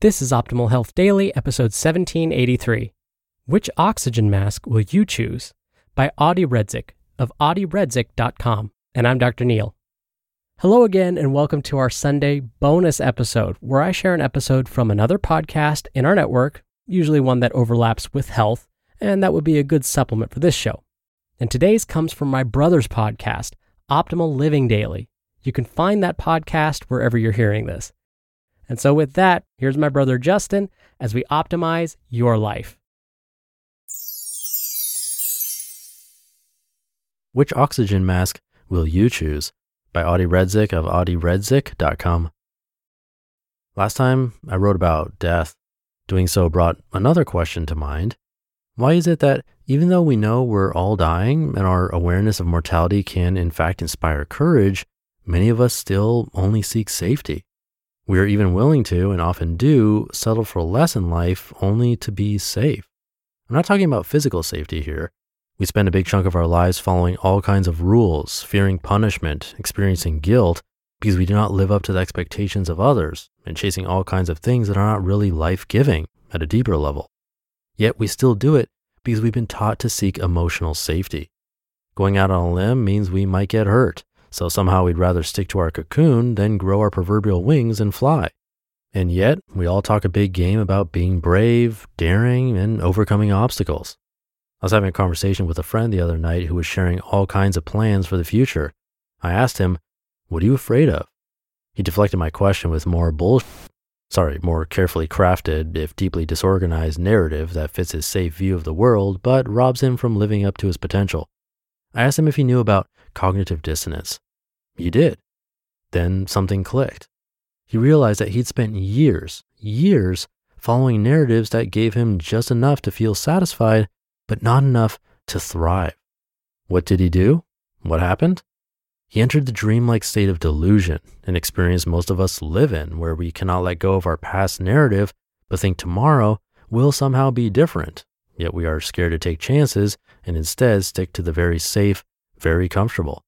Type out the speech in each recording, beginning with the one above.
This is Optimal Health Daily, episode 1783. Which oxygen mask will you choose? By Audie Redzik of audieredzik.com. And I'm Dr. Neil. Hello again, and welcome to our Sunday bonus episode, where I share an episode from another podcast in our network, usually one that overlaps with health, and that would be a good supplement for this show. And today's comes from my brother's podcast, Optimal Living Daily. You can find that podcast wherever you're hearing this. And so, with that, here's my brother Justin as we optimize your life. Which oxygen mask will you choose? By Audie Redzik of audieredzik.com. Last time I wrote about death. Doing so brought another question to mind. Why is it that even though we know we're all dying and our awareness of mortality can in fact inspire courage, many of us still only seek safety? We are even willing to, and often do, settle for less in life only to be safe. I'm not talking about physical safety here. We spend a big chunk of our lives following all kinds of rules, fearing punishment, experiencing guilt, because we do not live up to the expectations of others, and chasing all kinds of things that are not really life giving at a deeper level. Yet we still do it because we've been taught to seek emotional safety. Going out on a limb means we might get hurt, so somehow we'd rather stick to our cocoon than grow our proverbial wings and fly. And yet, we all talk a big game about being brave, daring, and overcoming obstacles. I was having a conversation with a friend the other night who was sharing all kinds of plans for the future. I asked him, What are you afraid of? He deflected my question with more bullshit, sorry, more carefully crafted, if deeply disorganized narrative that fits his safe view of the world, but robs him from living up to his potential. I asked him if he knew about cognitive dissonance. He did. Then something clicked. He realized that he'd spent years, years following narratives that gave him just enough to feel satisfied, but not enough to thrive. What did he do? What happened? He entered the dreamlike state of delusion, an experience most of us live in, where we cannot let go of our past narrative, but think tomorrow will somehow be different. Yet we are scared to take chances and instead stick to the very safe, very comfortable.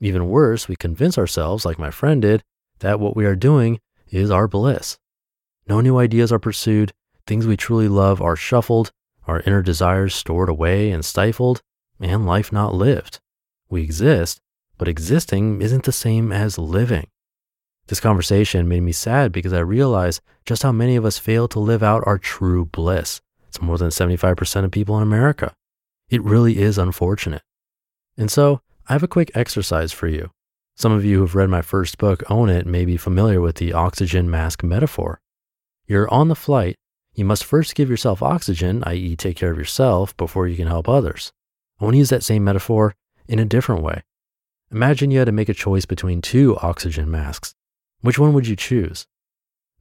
Even worse, we convince ourselves, like my friend did, that what we are doing is our bliss. No new ideas are pursued, things we truly love are shuffled, our inner desires stored away and stifled, and life not lived. We exist, but existing isn't the same as living. This conversation made me sad because I realized just how many of us fail to live out our true bliss. It's more than 75% of people in America. It really is unfortunate. And so I have a quick exercise for you. Some of you who've read my first book, Own It, may be familiar with the oxygen mask metaphor. You're on the flight. You must first give yourself oxygen, i.e., take care of yourself, before you can help others. I want to use that same metaphor in a different way. Imagine you had to make a choice between two oxygen masks. Which one would you choose?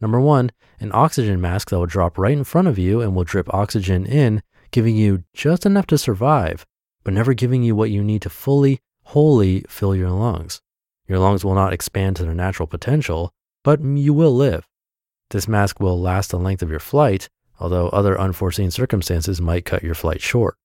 Number one, an oxygen mask that will drop right in front of you and will drip oxygen in, giving you just enough to survive, but never giving you what you need to fully wholly fill your lungs. Your lungs will not expand to their natural potential, but you will live. This mask will last the length of your flight, although other unforeseen circumstances might cut your flight short.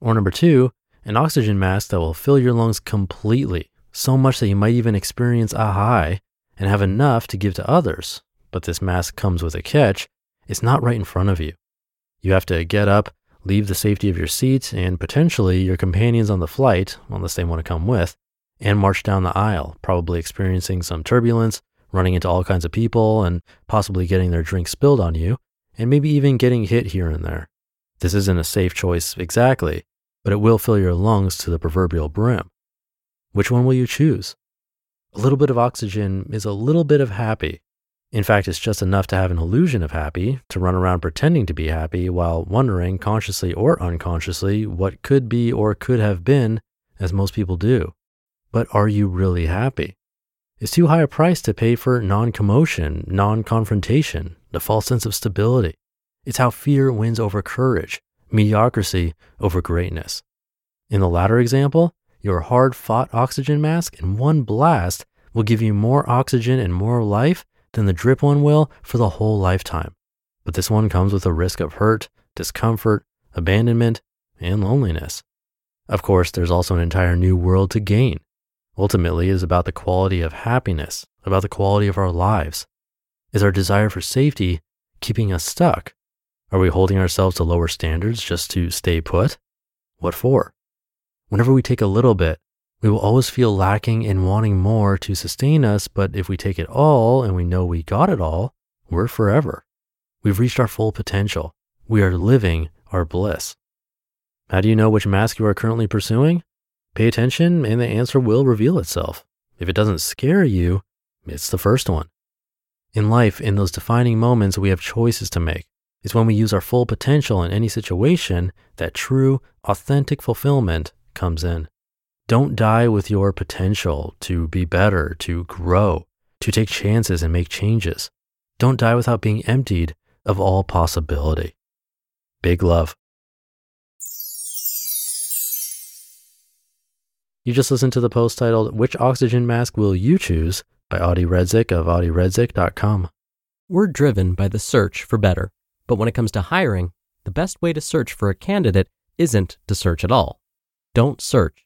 Or number two, an oxygen mask that will fill your lungs completely, so much that you might even experience a high and have enough to give to others. But this mask comes with a catch it's not right in front of you. You have to get up, leave the safety of your seat and potentially your companions on the flight, unless they want to come with, and march down the aisle, probably experiencing some turbulence, running into all kinds of people and possibly getting their drink spilled on you, and maybe even getting hit here and there. This isn't a safe choice exactly, but it will fill your lungs to the proverbial brim. Which one will you choose? A little bit of oxygen is a little bit of happy. In fact, it's just enough to have an illusion of happy, to run around pretending to be happy while wondering, consciously or unconsciously, what could be or could have been, as most people do. But are you really happy? It's too high a price to pay for non commotion, non confrontation, the false sense of stability. It's how fear wins over courage, mediocrity over greatness. In the latter example, your hard fought oxygen mask in one blast will give you more oxygen and more life than the drip one will for the whole lifetime. But this one comes with a risk of hurt, discomfort, abandonment, and loneliness. Of course, there's also an entire new world to gain ultimately is about the quality of happiness, about the quality of our lives. Is our desire for safety keeping us stuck? Are we holding ourselves to lower standards just to stay put? What for? Whenever we take a little bit, we will always feel lacking and wanting more to sustain us, but if we take it all and we know we got it all, we're forever. We've reached our full potential. We are living our bliss. How do you know which mask you are currently pursuing? Pay attention and the answer will reveal itself. If it doesn't scare you, it's the first one. In life, in those defining moments, we have choices to make. It's when we use our full potential in any situation that true, authentic fulfillment comes in. Don't die with your potential to be better, to grow, to take chances and make changes. Don't die without being emptied of all possibility. Big love. You just listened to the post titled, Which Oxygen Mask Will You Choose? by Audie Redzik of audieredzik.com. We're driven by the search for better. But when it comes to hiring, the best way to search for a candidate isn't to search at all. Don't search,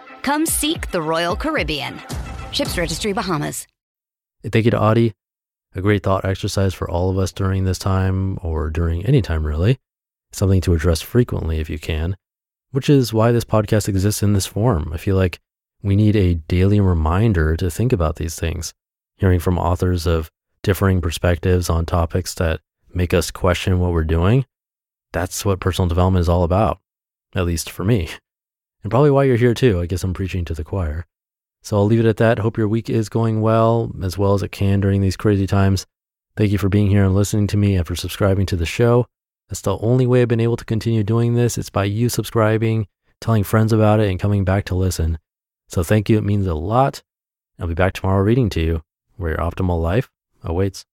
Come seek the Royal Caribbean. Ships Registry Bahamas. Thank you to Audie. A great thought exercise for all of us during this time, or during any time really. Something to address frequently if you can, which is why this podcast exists in this form. I feel like we need a daily reminder to think about these things. Hearing from authors of differing perspectives on topics that make us question what we're doing, that's what personal development is all about, at least for me. And probably why you're here too. I guess I'm preaching to the choir. So I'll leave it at that. Hope your week is going well, as well as it can during these crazy times. Thank you for being here and listening to me and for subscribing to the show. That's the only way I've been able to continue doing this. It's by you subscribing, telling friends about it, and coming back to listen. So thank you. It means a lot. I'll be back tomorrow reading to you where your optimal life awaits.